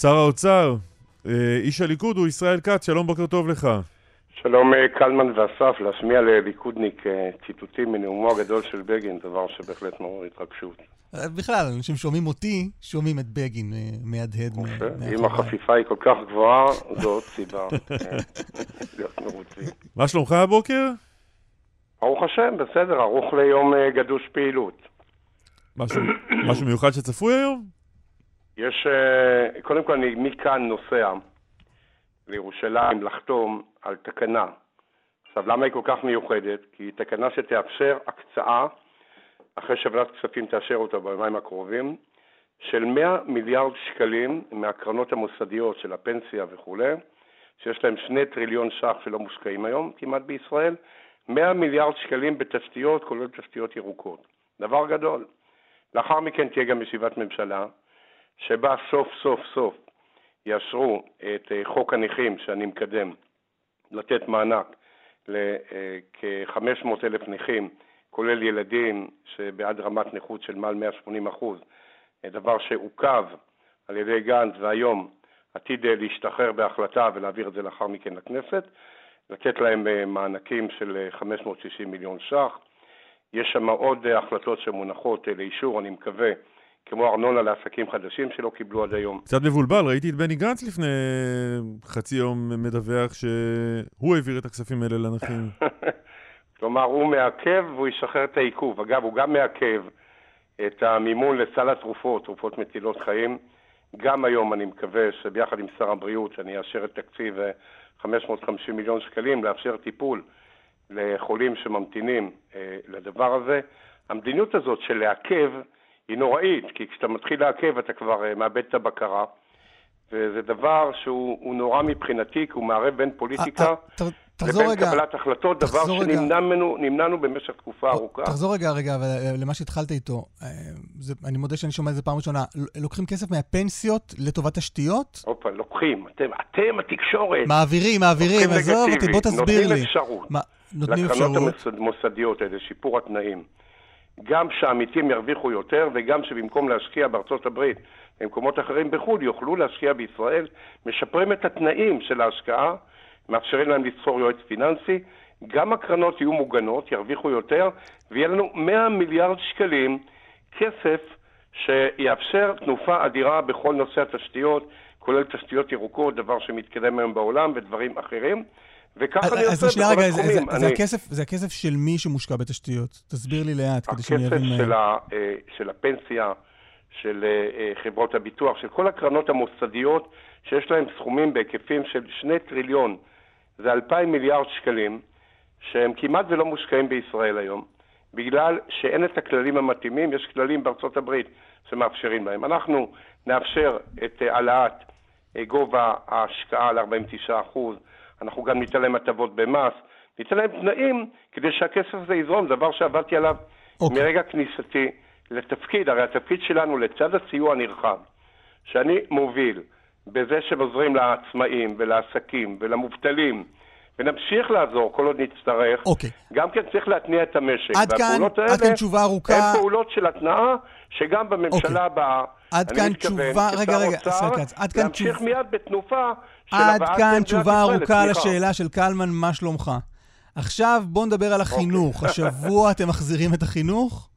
שר האוצר, אה, איש הליכוד הוא ישראל כץ, שלום, בוקר טוב לך. שלום אה, קלמן ואסף, להשמיע לליכודניק אה, ציטוטים מנאומו הגדול של בגין, דבר שבהחלט מעורר התרגשות. בכלל, אנשים שומעים אותי, שומעים את בגין מהדהד. אם החפיפה היא כל כך גבוהה, זו עוד סיבה להיות מרוצים. מה שלומך הבוקר? ברוך השם, בסדר, ערוך ליום גדוש פעילות. משהו מיוחד שצפוי היום? יש, קודם כל אני מכאן נוסע לירושלים לחתום על תקנה. עכשיו, למה היא כל כך מיוחדת? כי היא תקנה שתאפשר הקצאה, אחרי שוועדת כספים תאשר אותה ביומיים הקרובים, של 100 מיליארד שקלים מהקרנות המוסדיות של הפנסיה וכולי, שיש להם שני טריליון ש"ח שלא מושקעים היום כמעט בישראל, 100 מיליארד שקלים בתשתיות, כולל תשתיות ירוקות. דבר גדול. לאחר מכן תהיה גם ישיבת ממשלה, שבה סוף סוף סוף יאשרו את אה, חוק הנכים שאני מקדם, לתת מענק לכ-500 אלף נכים, כולל ילדים שבעד רמת נכות של מעל 180 אחוז, דבר שעוכב על ידי גנץ והיום עתיד אה, להשתחרר בהחלטה ולהעביר את זה לאחר מכן לכנסת, לתת להם אה, מענקים של 560 מיליון ש"ח. יש שם עוד החלטות שמונחות לאישור, אני מקווה, כמו ארנונה לעסקים חדשים שלא קיבלו עד היום. קצת מבולבל, ראיתי את בני גנץ לפני חצי יום מדווח שהוא העביר את הכספים האלה לנכים. כלומר, הוא מעכב והוא ישחרר את העיכוב. אגב, הוא גם מעכב את המימון לסל התרופות, תרופות מצילות חיים. גם היום אני מקווה שביחד עם שר הבריאות, שאני אאשר את תקציב 550 מיליון שקלים, לאפשר טיפול לחולים שממתינים אה, לדבר הזה. המדיניות הזאת של לעכב היא נוראית, כי כשאתה מתחיל לעכב אתה כבר uh, מאבד את הבקרה, וזה דבר שהוא נורא מבחינתי, כי הוא מערב בין פוליטיקה אה, אה, לבין רגע, קבלת החלטות, דבר שנמנענו במשך תקופה ארוכה. תחזור רגע, רגע, למה שהתחלת איתו. זה, אני מודה שאני שומע את זה פעם ראשונה. לוקחים כסף מהפנסיות לטובת תשתיות? הופה, לוקחים. אתם, אתם התקשורת. מעבירים, מעבירים. עזוב אותי, בוא תסביר לי. נותנים אפשרות. נותנים אפשרות. לקרנות המוסדיות האלה, שיפור התנאים. גם שהעמיתים ירוויחו יותר וגם שבמקום להשקיע בארצות הברית במקומות אחרים בחו"ל יוכלו להשקיע בישראל, משפרים את התנאים של ההשקעה, מאפשרים להם לבחור יועץ פיננסי, גם הקרנות יהיו מוגנות, ירוויחו יותר, ויהיה לנו 100 מיליארד שקלים כסף שיאפשר תנופה אדירה בכל נושא התשתיות, כולל תשתיות ירוקות, דבר שמתקדם היום בעולם ודברים אחרים. וככה אני עושה בכל רגע, התחומים. זה, זה, אני... הכסף, זה הכסף של מי שמושקע בתשתיות? תסביר לי לאט, כדי שאני אבין... הכסף של, ה, אה, של הפנסיה, של אה, חברות הביטוח, של כל הקרנות המוסדיות, שיש להן סכומים בהיקפים של שני טריליון, זה אלפיים מיליארד שקלים, שהם כמעט ולא מושקעים בישראל היום, בגלל שאין את הכללים המתאימים, יש כללים בארצות הברית שמאפשרים להם. אנחנו נאפשר את אה, העלאת גובה ההשקעה ל-49 אחוז, אנחנו גם ניתן להם הטבות במס, ניתן להם תנאים כדי שהכסף הזה יזרום, דבר שעבדתי עליו okay. אוקיי. מרגע כניסתי לתפקיד. הרי התפקיד שלנו לצד הסיוע הנרחב שאני מוביל בזה שעוזרים לעצמאים ולעסקים ולמובטלים, ונמשיך לעזור כל עוד נצטרך. אוקיי. Okay. גם כן צריך להתניע את המשק. עד כאן, עד כאן תשובה ארוכה. הן פעולות של התנעה שגם בממשלה okay. עד כאן תשובה, רגע, רגע, סליחה, עד כאן תשובה... להמשיך מיד בתנופה עד כאן תשובה ארוכה לשאלה של קלמן, מה שלומך? עכשיו בוא נדבר על אוקיי. החינוך. השבוע אתם מחזירים את החינוך?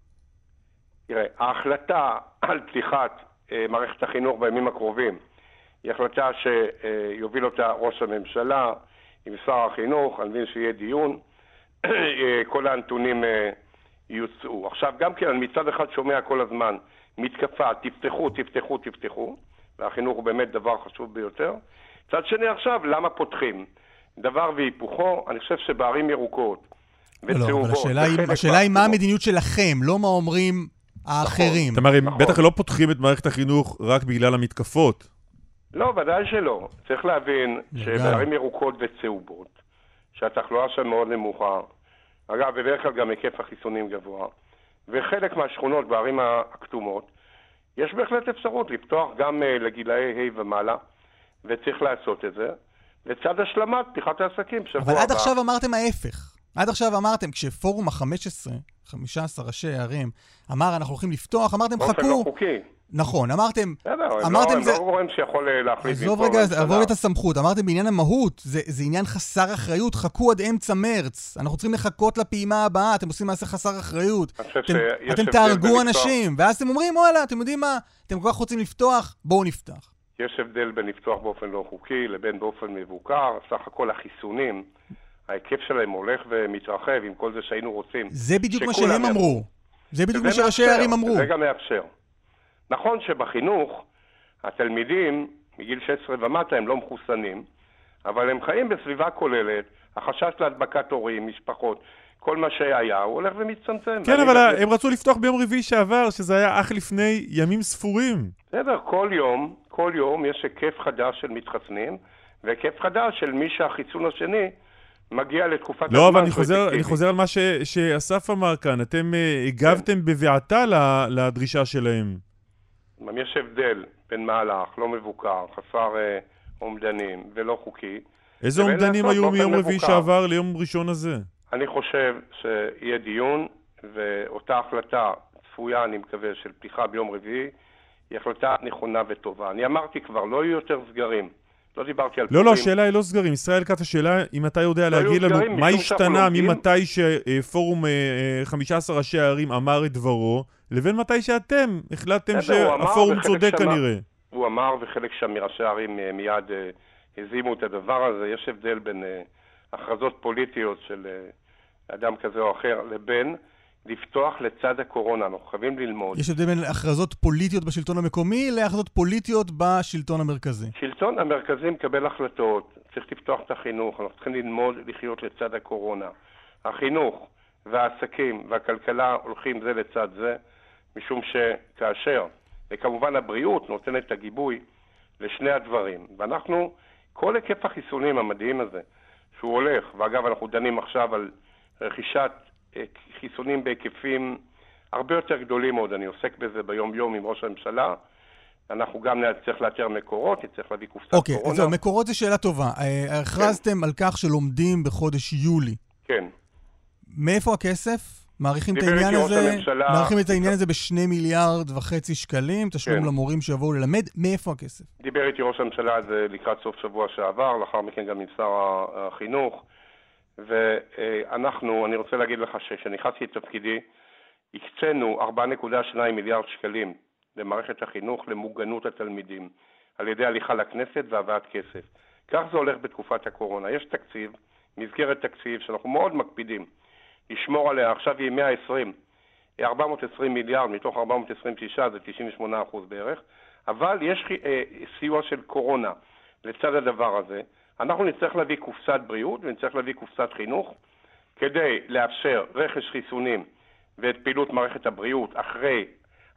תראה, ההחלטה על פתיחת אה, מערכת החינוך בימים הקרובים היא החלטה שיוביל אותה ראש הממשלה עם שר החינוך, אני מבין שיהיה דיון, אה, כל הנתונים אה, יוצאו. עכשיו, גם כן, אני מצד אחד שומע כל הזמן מתקפה, תפתחו, תפתחו, תפתחו, והחינוך הוא באמת דבר חשוב ביותר. מצד שני עכשיו, למה פותחים? דבר והיפוכו, אני חושב שבערים ירוקות וצהובות... לא, אבל השאלה היא, השאלה היא מה המדיניות שלכם, לא מה אומרים האחרים. נכון, נכון. בטח לא פותחים את מערכת החינוך רק בגלל המתקפות. לא, ודאי שלא. צריך להבין שבערים ירוקות וצהובות, שהתחלואה שם מאוד נמוכה, אגב, בדרך כלל גם היקף החיסונים גבוה, וחלק מהשכונות בערים הכתומות, יש בהחלט אפשרות לפתוח גם uh, לגילאי ה' ומעלה. וצריך לעשות את זה, לצד השלמת פתיחת העסקים שבוע הבא. אבל עד עכשיו אמרתם ההפך. עד עכשיו אמרתם, כשפורום ה-15, 15 ראשי ערים, אמר, אנחנו הולכים לפתוח, אמרתם, חכו. באופן לא חוקי. נכון, אמרתם... בסדר, אמרתם הם לא, זה... לא גורם שיכול אה, להחליט עזוב רגע. עבור את הסמכות. אמרתם בעניין המהות, זה, זה עניין חסר אחריות, חכו עד אמצע מרץ. אנחנו צריכים לחכות לפעימה הבאה, אתם עושים מעשה חסר אחריות. אתם, אתם תהרגו אנשים, ואז אתם אומרים, וואלה, אתם יודעים מה? אתם כל כך רוצים לפתוח, בואו נפתח. יש הבדל בין לפתוח באופן לא חוקי לבין באופן מבוקר. סך הכל החיסונים, ההיקף שלהם הולך ומתרחב עם כל זה שהיינו רוצים. זה בדיוק מה שהם. אמרו. זה בדיוק מה שראשי הערים אמרו. זה גם מאפשר. נכון שבחינוך התלמידים מגיל 16 ומטה הם לא מחוסנים, אבל הם חיים בסביבה כוללת, החשש להדבקת הורים, משפחות, כל מה שהיה, הוא הולך ומצטמצם. כן, אבל בזה- הם רצו לפתוח ביום רביעי שעבר, שזה היה אך לפני ימים ספורים. בסדר, כל יום, כל יום יש היקף חדש של מתחסנים, והיקף חדש של מי שהחיסון השני מגיע לתקופת לא, אבל אני חוזר, אני. חוזר על מה ש, שאסף אמר כאן. אתם אה, הגבתם בבעתה ל- לדרישה שלהם. יש הבדל בין מהלך לא מבוקר, חסר אה, אומדנים ולא חוקי. איזה אומדנים היו מיום רביעי. שעבר ליום ראשון הזה? אני חושב שיהיה דיון, ואותה החלטה צפויה, אני מקווה, של פתיחה ביום רביעי, היא החלטה נכונה וטובה. אני אמרתי כבר, לא יהיו יותר סגרים. לא דיברתי על לא, לא, פורים. השאלה היא לא סגרים. ישראל כץ, השאלה אם אתה יודע לא להגיד לנו סגרים מה השתנה. ממתי שפורום אה, אה, 15 ראשי הערים אמר את דברו, לבין מתי שאתם החלטתם שהפורום צודק. כנראה. הוא אמר, וחלק שם מראשי הערים אה, מיד אה, הזימו את הדבר הזה. יש הבדל בין אה, הכרזות פוליטיות של אדם כזה או אחר לבין לפתוח לצד הקורונה. אנחנו חייבים ללמוד. יש הבדל בין הכרזות פוליטיות בשלטון המקומי להכרזות פוליטיות בשלטון המרכזי. שלטון המרכזי מקבל החלטות, צריך לפתוח את החינוך, אנחנו צריכים ללמוד לחיות לצד הקורונה. החינוך והעסקים והכלכלה הולכים זה לצד זה, משום שכאשר, וכמובן הבריאות נותנת את הגיבוי לשני הדברים. ואנחנו, כל היקף החיסונים המדהים הזה, שהוא הולך, ואגב אנחנו דנים עכשיו על רכישת אה, חיסונים בהיקפים הרבה יותר גדולים עוד, אני עוסק בזה ביום-יום עם ראש הממשלה. אנחנו גם נצטרך לאתר מקורות, נצטרך להביא קופסת אוקיי, קורונה. אז זהו, מקורות זו שאלה טובה. אה, הכרזתם על כך שלומדים בחודש יולי. כן. מאיפה הכסף? מעריכים את העניין הזה, הממשלה. מעריכים את העניין הזה בשני מיליארד וחצי שקלים, תשלום כן. למורים שיבואו ללמד, מאיפה הכסף? דיבר איתי ראש הממשלה על זה לקראת סוף שבוע שעבר, לאחר מכן גם עם שר החינוך. ואנחנו, אני רוצה להגיד לך שכשנכנסתי לתפקידי, הקצינו 4.2 מיליארד שקלים למערכת החינוך למוגנות התלמידים, על ידי הליכה לכנסת והבאת כסף. כך זה הולך בתקופת הקורונה. יש תקציב, מסגרת תקציב, שאנחנו מאוד מקפידים לשמור עליה, עכשיו היא 120, 420 מיליארד מתוך 426, זה 98 אחוז בערך, אבל יש אה, סיוע של קורונה לצד הדבר הזה. אנחנו נצטרך להביא קופסת בריאות ונצטרך להביא קופסת חינוך כדי לאפשר רכש חיסונים ואת פעילות מערכת הבריאות אחרי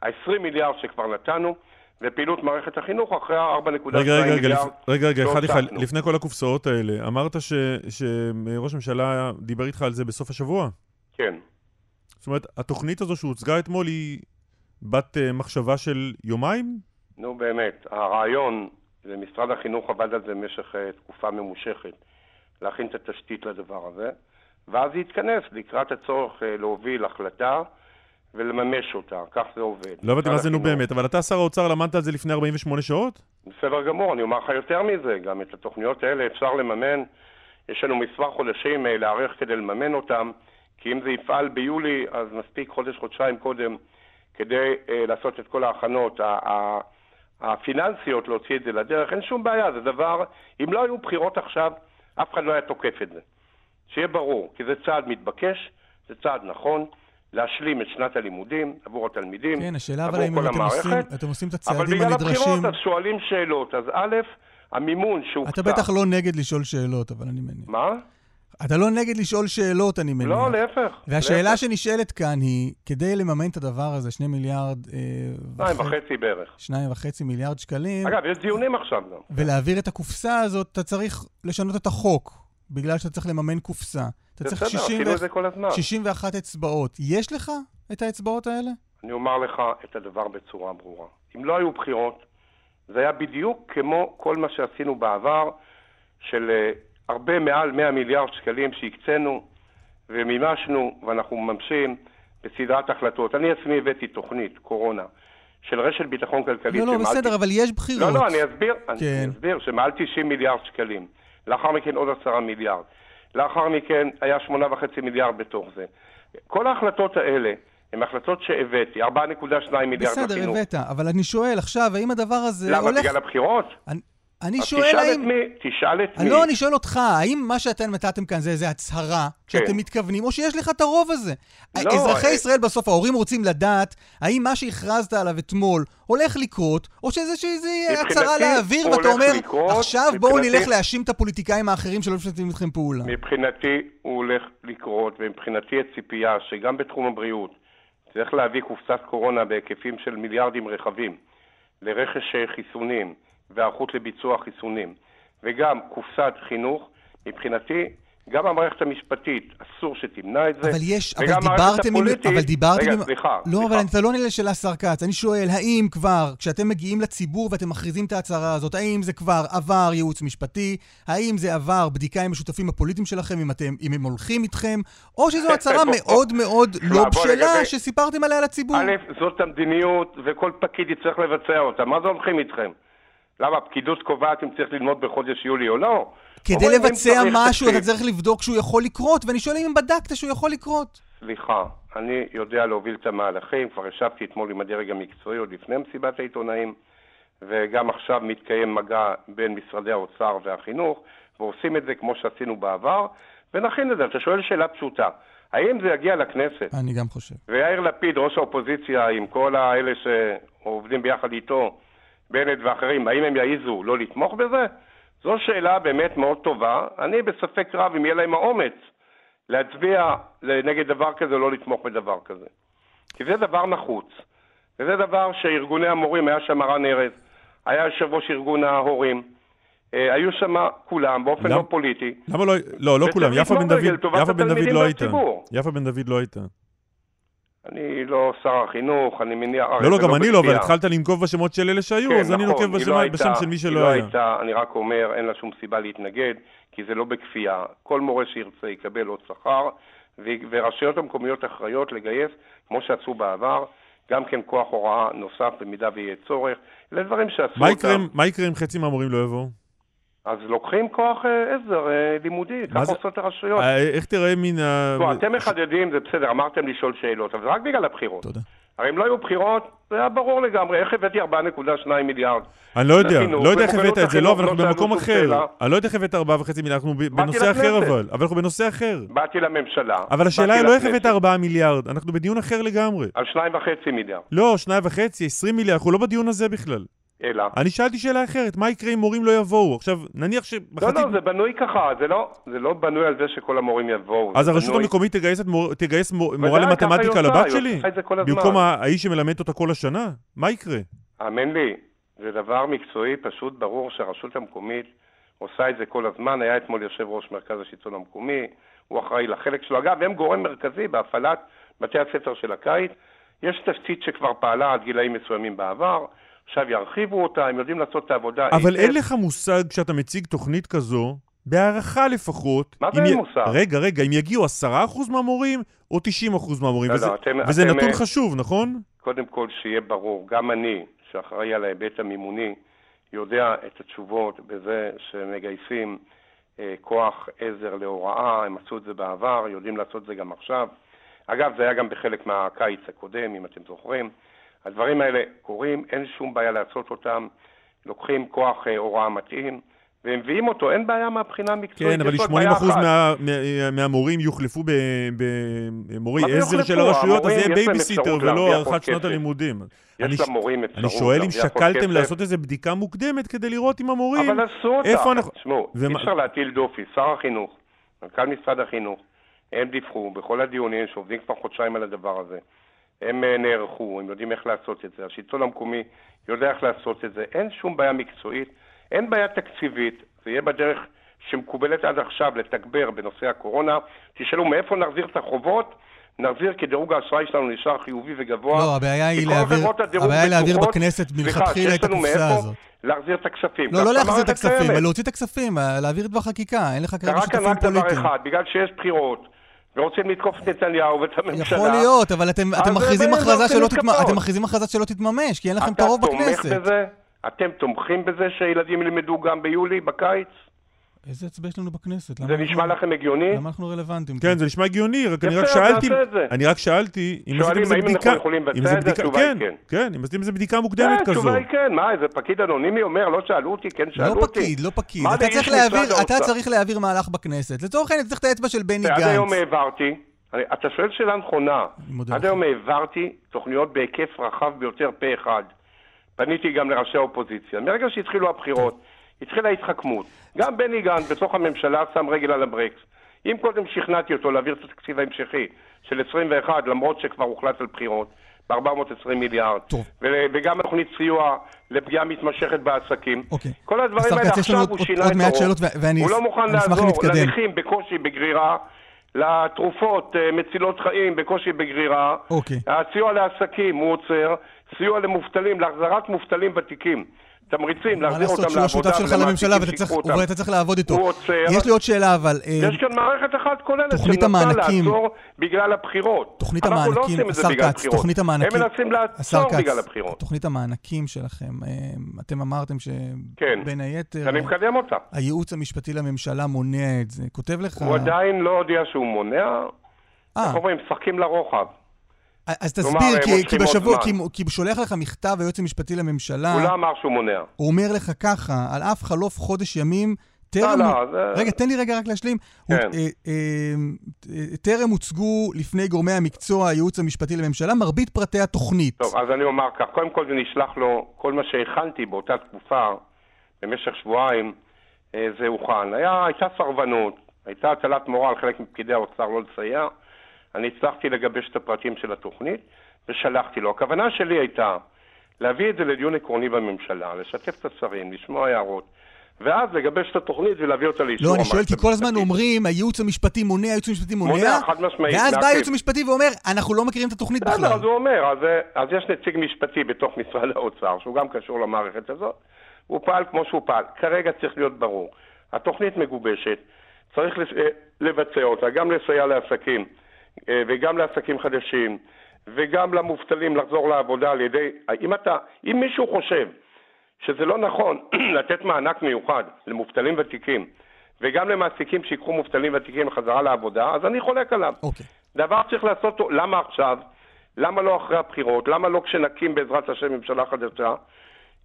ה-20 מיליארד שכבר נתנו, ופעילות מערכת החינוך אחרי ה-4.2 רגע, רגע, רגע, מיליארד. רגע, רגע, אחד אחד, לפני כל הקופסאות האלה, אמרת ש- שראש הממשלה דיבר איתך על זה בסוף השבוע? כן. זאת אומרת, התוכנית הזו שהוצגה אתמול היא בת אה, מחשבה של יומיים? נו באמת, הרעיון, ומשרד החינוך עבד על זה במשך אה, תקופה ממושכת, להכין את התשתית לדבר הזה, ואז להתכנס לקראת הצורך אה, להוביל החלטה ולממש אותה, כך זה עובד. לא הבנתי מה זה נו באמת, אבל אתה שר האוצר למדת על זה לפני 48 שעות? בסדר גמור, אני אומר לך יותר מזה, גם את התוכניות האלה אפשר לממן, יש לנו מספר חודשים אה, להיערך כדי לממן אותם, כי אם זה יפעל ביולי, אז מספיק חודש-חודשיים קודם כדי אה, לעשות את כל ההכנות הפיננסיות, להוציא את זה לדרך, אין שום בעיה, זה דבר, אם לא היו בחירות עכשיו, אף אחד לא היה תוקף את זה. שיהיה ברור, כי זה צעד מתבקש, זה צעד נכון, להשלים את שנת הלימודים עבור התלמידים, כן, השאלה אבל עבור האם כל אתם עושים, המערכת. אתם עושים את אבל הצעדים בגלל הנדרשים. הבחירות אז שואלים שאלות. אז א', המימון שהוקצה... אתה בטח לא נגד לשאול שאלות, אבל אני מניח. מה? אתה לא נגד לשאול שאלות, אני מניח. לא, להפך. והשאלה להפך. שנשאלת כאן היא, כדי לממן את הדבר הזה, שני מיליארד... אה, שניים וחצי- וחצי בערך. שניים וחצי מיליארד שקלים, אגב, יש דיונים עכשיו גם. ולהעביר את הקופסה הזאת, אתה צריך לשנות את החוק, בגלל שאתה צריך לממן קופסה. אתה צריך בסדר, 60 עשינו ו- את זה כל הזמן. 61 אצבעות. יש לך את האצבעות האלה? אני אומר לך את הדבר בצורה ברורה. אם לא היו בחירות, זה היה בדיוק כמו כל מה שעשינו בעבר, של אה, הרבה מעל 100 מיליארד שקלים שהקצינו ומימשנו, ואנחנו מממשים בסדרת החלטות. אני עצמי הבאתי תוכנית, קורונה, של רשת ביטחון כלכלית. לא, לא, בסדר, אבל יש בחירות. לא, לא, אני אסביר, כן. אני אסביר, שמעל 90 מיליארד שקלים. לאחר מכן עוד 10 מיליארד. לאחר מכן היה 8.5 מיליארד בתוך זה. כל ההחלטות האלה הן החלטות שהבאתי, 4.2 מיליארד לחינוך. בסדר, הבאת, אבל אני שואל עכשיו, האם הדבר הזה למה, הולך... למה, בגלל הבחירות? אני... אני שואל האם... תשאל את מי, תשאל את מי. לא, אני שואל אותך, האם מה שאתם נתתם כאן זה איזה הצהרה שאתם כן. מתכוונים, או שיש לך את הרוב הזה? לא, אזרחי. אה- ישראל בסוף, ההורים רוצים לדעת האם מה שהכרזת עליו אתמול הולך לקרות, או שזה איזה הצהרה לאוויר, ואתה אומר, לקרות, עכשיו מבחינתי... בואו נלך להאשים את הפוליטיקאים האחרים שלא משתפים איתכם פעולה. מבחינתי הוא הולך לקרות, ומבחינתי הציפייה שגם בתחום הבריאות צריך להביא קופסת קורונה בהיקפים של מיליארדים רחבים לרכש חיסונים. והיערכות לביצוע חיסונים, וגם קופסת חינוך, מבחינתי, גם המערכת המשפטית, אסור שתמנע את זה. אבל יש, אבל דיברתם עם... אבל דיברתם רגע, עם... סליחה, לא, סליחה. אבל אתה לא עונה לשאלה השר כץ. אני שואל, האם כבר, כשאתם מגיעים לציבור ואתם מכריזים את ההצהרה הזאת, האם זה כבר עבר ייעוץ משפטי? האם זה עבר בדיקה עם השותפים הפוליטיים שלכם, אם, אתם, אם הם הולכים איתכם? או שזו הצהרה מאוד מאוד לא בשלה שסיפרתם עליה לציבור? א', זאת המדיניות, וכל פקיד יצטרך לבצע אותה. מה זה הולכים איתכם? למה, הפקידות קובעת אם צריך ללמוד בחודש יולי או לא? כדי לבצע משהו אתה צריך לבדוק שהוא יכול לקרות, ואני שואל אם בדקת שהוא יכול לקרות. סליחה, אני יודע להוביל את המהלכים, כבר ישבתי אתמול עם הדרג המקצועי עוד לפני מסיבת העיתונאים, וגם עכשיו מתקיים מגע בין משרדי האוצר והחינוך, ועושים את זה כמו שעשינו בעבר, ונכין את זה. אתה שואל שאלה פשוטה, האם זה יגיע לכנסת? אני גם חושב. ויאיר לפיד, ראש האופוזיציה, עם כל האלה שעובדים ביחד איתו, בנט ואחרים, האם הם יעיזו לא לתמוך בזה? זו שאלה באמת מאוד טובה. אני בספק רב אם יהיה להם האומץ להצביע נגד דבר כזה או לא לתמוך בדבר כזה. כי זה דבר נחוץ. וזה דבר שארגוני המורים, היה שם רן ארז, היה יושב ראש ארגון ההורים, אה, היו שם כולם באופן לא פוליטי. למה לא, לא, לא כולם, יפה בן דוד, יפה בן דוד לא הייתה. יפה בן דוד לא הייתה. אני לא שר החינוך, אני מניח... לא, לא, גם אני לא, אבל התחלת לנקוב בשמות של אלה שהיו, כן, אז אני נוקב נכון, לא בשם של מי שלא היה. היא לא הייתה, אני רק אומר, אין לה שום סיבה להתנגד, כי זה לא בכפייה. כל מורה שירצה יקבל עוד שכר, ורשויות המקומיות אחראיות לגייס, כמו שעשו בעבר, גם כן כוח הוראה נוסף במידה ויהיה צורך. אלה דברים שעשו אותם. מה יקרה אם חצי מהמורים לא יבואו? אז לוקחים כוח אה, עזר אה, לימודי, ככה עושות הרשויות. אה, איך תראה מן ה... לא, אתם מחדדים, זה בסדר, אמרתם לשאול שאלות, אבל זה רק בגלל הבחירות. תודה. הרי אם לא היו בחירות, זה היה ברור לגמרי, איך הבאתי 4.2 מיליארד? אני לא יודע, לא יודע איך הבאת את זה, לא, אבל אנחנו במקום אחר. אני לא יודע איך הבאת 4.5 מיליארד, אנחנו בנושא אחר אבל, אבל אנחנו בנושא אחר. באתי לממשלה. אבל השאלה היא לא איך הבאת 4 מיליארד, אנחנו בדיון אחר לגמרי. על 2.5 מיליארד. לא, 2.5, 20 מיליארד, אנחנו לא בדיון הזה בכלל. אלא... אני שאלתי שאלה אחרת, מה יקרה אם מורים לא יבואו? עכשיו, נניח שבחצי... לא, לא, זה בנוי ככה, זה לא, זה לא בנוי על זה שכל המורים יבואו. אז הרשות בנוי... המקומית תגייס, מור... תגייס מור... מורה למתמטיקה לבת שלי? במקום האיש שמלמד אותה כל השנה? מה יקרה? האמן לי, זה דבר מקצועי, פשוט ברור שהרשות המקומית עושה את זה כל הזמן. היה אתמול יושב ראש מרכז השלטון המקומי, הוא אחראי לחלק שלו. אגב, הם גורם מרכזי בהפעלת בתי הספר של הקיץ. יש תשתית שכבר פעלה עד גילאים מסוימים בעבר. עכשיו ירחיבו אותה, הם יודעים לעשות את העבודה. אבל אין לך מושג כשאתה מציג תוכנית כזו, בהערכה לפחות... מה זה אין מושג? רגע, רגע, אם יגיעו 10% מהמורים או 90% מהמורים, לא, וזה, לא, אתם, וזה אתם, נתון חשוב, נכון? קודם כל, שיהיה ברור, גם אני, שאחראי על ההיבט המימוני, יודע את התשובות בזה שמגייסים אה, כוח עזר להוראה, הם עשו את זה בעבר, יודעים לעשות את זה גם עכשיו. אגב, זה היה גם בחלק מהקיץ הקודם, אם אתם זוכרים. הדברים האלה קורים, אין שום בעיה לעשות אותם. לוקחים כוח אה, הוראה מתאים. ומביאים אותו, אין בעיה מהבחינה המקצועית. כן, אבל 80% מה, מה, מהמורים יוחלפו במורי עזר של הרשויות, אז יהיה בייביסיטר ולא הארכת שנות הלימודים. יש למורים אפשרות אני שואל אם שקלתם לעשות איזו בדיקה מוקדמת כדי לראות עם המורים, אבל עשו אותה. תשמעו, אי אפשר להטיל דופי. שר החינוך, מנכ"ל משרד החינוך, הם דיווחו בכל הדיונים שעובדים כבר חודשיים על הדבר הזה. הם אה, נערכו, הם יודעים איך לעשות את זה, השלטון המקומי יודע איך לעשות את זה, אין שום בעיה מקצועית, אין בעיה תקציבית, זה יהיה בדרך שמקובלת עד עכשיו לתגבר בנושא הקורונה. תשאלו מאיפה נחזיר את החובות? נחזיר כי דירוג האשראי שלנו נשאר חיובי וגבוה. לא, הבעיה היא להעביר, הבעיה היא להעביר בכנסת מלכתחילה את הקופסה הזאת. להחזיר את הכספים. לא, לא להחזיר את הכספים, להוציא את הכספים, להעביר את בחקיקה, אין לך כרגע שותפים פוליטיים. רק דבר אחד, בגלל שיש בחירות, ורוצים לתקוף את נתניהו ואת הממשלה. יכול להיות, אבל אתם, אתם מכריזים הכרזה שלא תתממש, אתם מכריזים הכרזה שלא תתממש, כי אין לכם את הרוב בכנסת. אתה תומך בזה? אתם תומכים בזה שילדים ילמדו גם ביולי, בקיץ? איזה הצבעה יש לנו בכנסת? זה נשמע לכם הגיוני? למה אנחנו רלוונטיים? כן, זה נשמע הגיוני, רק אני רק שאלתי, אני רק שאלתי, אם עשיתם איזה בדיקה, שואלים האם אנחנו יכולים לבצע את זה? התשובה היא כן. כן, אם עשיתם איזה בדיקה מוקדמת כזו. התשובה היא כן, מה, איזה פקיד אנונימי אומר, לא שאלו אותי, כן שאלו אותי. לא פקיד, לא פקיד. אתה צריך להעביר מהלך בכנסת. לצורך העניין, אתה צריך את האצבע של בני גנץ. ועד היום העברתי, אתה שואל שאלה נכונה. עד היום העברתי תוכניות בהיקף רחב ביותר פה אחד. פניתי גם לראשי האופוזיציה. מרגע שהתחילו הבחירות, התחילה התחכמות. גם בני גנץ בתוך הממשלה שם רגל על הברקס. אם קודם שכנעתי אותו להעביר את התקציב ההמשכי של 21, למרות שכבר הוחלט על בחירות, ב-420 מיליארד, טוב. וגם תוכנית סיוע לפגיעה מתמשכת בעסקים. אוקיי. כל הדברים האלה עכשיו הוא שינה את הרוב. הוא לא מוכן לעזור לנכים בקושי בגרירה. לתרופות אה, מצילות חיים בקושי בגרירה. אוקיי. הסיוע לעסקים הוא עוצר, סיוע למובטלים, להחזרת מובטלים ותיקים. תמריצים להחזיר אותם לעבודה. מה לעשות שהוא השותף שלך לממשלה ואתה צריך לעבוד איתו. יש לי עוד שאלה אבל... אה, יש כאן מערכת אחת כוללת שמנסה לעצור בגלל הבחירות. תוכנית המענקים, לא זה בגלל הבחירות. תוכנית המענקים, הם מנסים לעצור בגלל הבחירות. תוכנית המענקים שלכם, אה, אתם אמרתם שבין כן. היתר... אני מקדם אותה. הייעוץ המשפטי לממשלה מונע את זה. כותב לך... הוא עדיין לא הודיע שהוא מונע. אה. איך אומרים? משחקים לרוחב. אז תסביר, כי, כי בשבוע, כי, כי שולח לך מכתב היועץ המשפטי לממשלה... הוא לא אמר שהוא מונע. הוא אומר לך ככה, על אף חלוף חודש ימים, טרם... לא, לא, זה... רגע, תן לי רגע רק להשלים. כן. הוא, אה, אה, אה, טרם הוצגו לפני גורמי המקצוע, הייעוץ המשפטי לממשלה, מרבית פרטי התוכנית. טוב, אז אני אומר כך, קודם כל זה נשלח לו, כל מה שהכנתי באותה תקופה, במשך שבועיים, זה הוכן. היה, הייתה סרבנות, הייתה הטלת מורה על חלק מפקידי האוצר לא לסייע. אני הצלחתי לגבש את הפרטים של התוכנית ושלחתי לו. הכוונה שלי הייתה להביא את זה לדיון עקרוני בממשלה, לשתף את השרים, לשמוע הערות. ואז לגבש את התוכנית ולהביא אותה לאישור לא, אני שואל, כי כל הזמן אומרים, הייעוץ המשפטי מונע, הייעוץ המשפטי מונע, מונע, חד משמעית. ואז בא הייעוץ המשפטי ואומר, אנחנו לא מכירים את התוכנית בכלל. בסדר, אז הוא אומר, אז, אז יש נציג משפטי בתוך משרד האוצר, שהוא גם קשור למערכת הזאת, הוא פעל כמו שהוא פעל. כרגע צריך להיות ברור, התוכנית מגובשת, צריך לבצע אותה, גם לסייע לעסקים. אה, וגם לעסקים חדשים, וגם למובטלים לחזור לעבודה על ידי... אם אתה, אם מישהו חושב שזה לא נכון לתת מענק מיוחד למובטלים ותיקים, וגם למעסיקים שיקחו מובטלים ותיקים חזרה לעבודה, אז אני חולק עליו. Okay. אוקיי. דבר צריך לעשות, למה עכשיו? למה לא אחרי הבחירות? למה לא כשנקים בעזרת השם ממשלה חדשה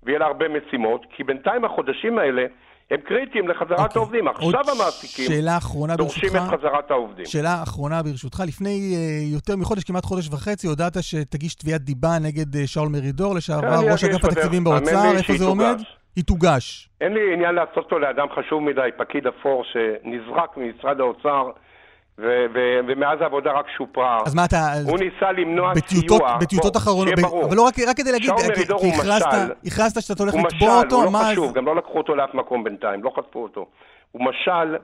ויהיה לה הרבה משימות? כי בינתיים החודשים האלה הם קריטיים לחזרת okay. אוקיי. העובדים. עכשיו המעסיקים שאלה אחרונה דורשים ברשותך, את חזרת העובדים. שאלה אחרונה ברשותך. לפני uh, יותר מחודש, כמעט חודש וחצי, הודעת שתגיש תביעת דיבה נגד uh, שאול מרידור, לשעבר כן, ראש אגף התקציבים באוצר. איפה זה עומד? היא תוגש. אין לי עניין לעשות אותו לאדם חשוב מדי, פקיד אפור שנזרק ממשרד האוצר. ו- ו- ומאז העבודה רק שופרה. אז מה אתה... הוא ניסה למנוע בטיוטות, סיוע. בטיוטות אחרונות, ב- אבל לא רק, רק כדי להגיד, כי הכרזת, שאתה הולך לתבוע אותו, הוא לא חשוב, גם לא לקחו אותו לאף מקום בינתיים, לא חטפו אותו. הוא משל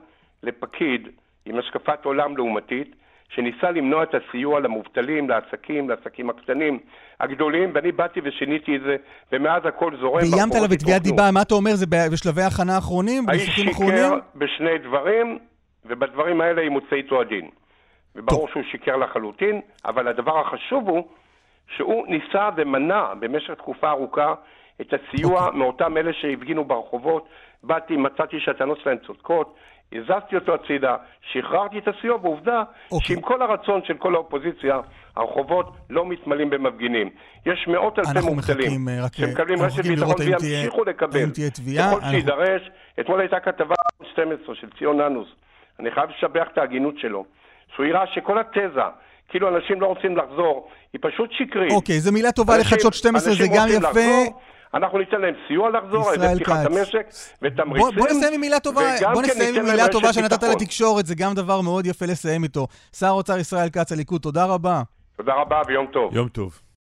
לפקיד עם השקפת עולם לעומתית, שניסה למנוע את הסיוע למובטלים, לעסקים, לעסקים הקטנים, הגדולים, ואני באתי ושיניתי את זה, ומאז הכל זורם. ואיימת עליו בתביעת דיבה, מה אתה אומר? זה בשלבי הכנה האחרונים? האיש שיקר בשני דברים, ובדברים האלה ימוצא איתו הדין. וברור טוב. שהוא שיקר לחלוטין, אבל הדבר החשוב הוא שהוא ניסה ומנע במשך תקופה ארוכה את הסיוע. אוקיי. מאותם אלה שהפגינו ברחובות. באתי, מצאתי שהטענות שלהם צודקות, הזזתי אותו הצידה, שחררתי את הסיוע, ועובדה okay. אוקיי. שעם כל הרצון של כל האופוזיציה, הרחובות לא מתמלאים במפגינים. יש מאות אלפי מובטלים אה, שמקבלים רשת ביטחון וימשיכו לקבל. ככל שיידרש, אתמול הייתה כתבה 12 של ציון ננוס. אני חייב לשבח את ההגינות שלו. שהוא יראה שכל התזה, כאילו אנשים לא רוצים לחזור, היא פשוט שקרית. אוקיי, זו מילה טובה לחדשות 12, זה גם יפה. לחזור, אנחנו ניתן להם סיוע לחזור, על ידי פתיחת המשק ותמריצים. בוא, בוא נסיים עם מילה טובה, בוא כן נסיים עם מילה טובה שנתת לתקשורת, זה גם דבר מאוד יפה לסיים איתו. שר האוצר ישראל כץ, הליכוד, תודה רבה. תודה רבה ויום טוב. יום טוב.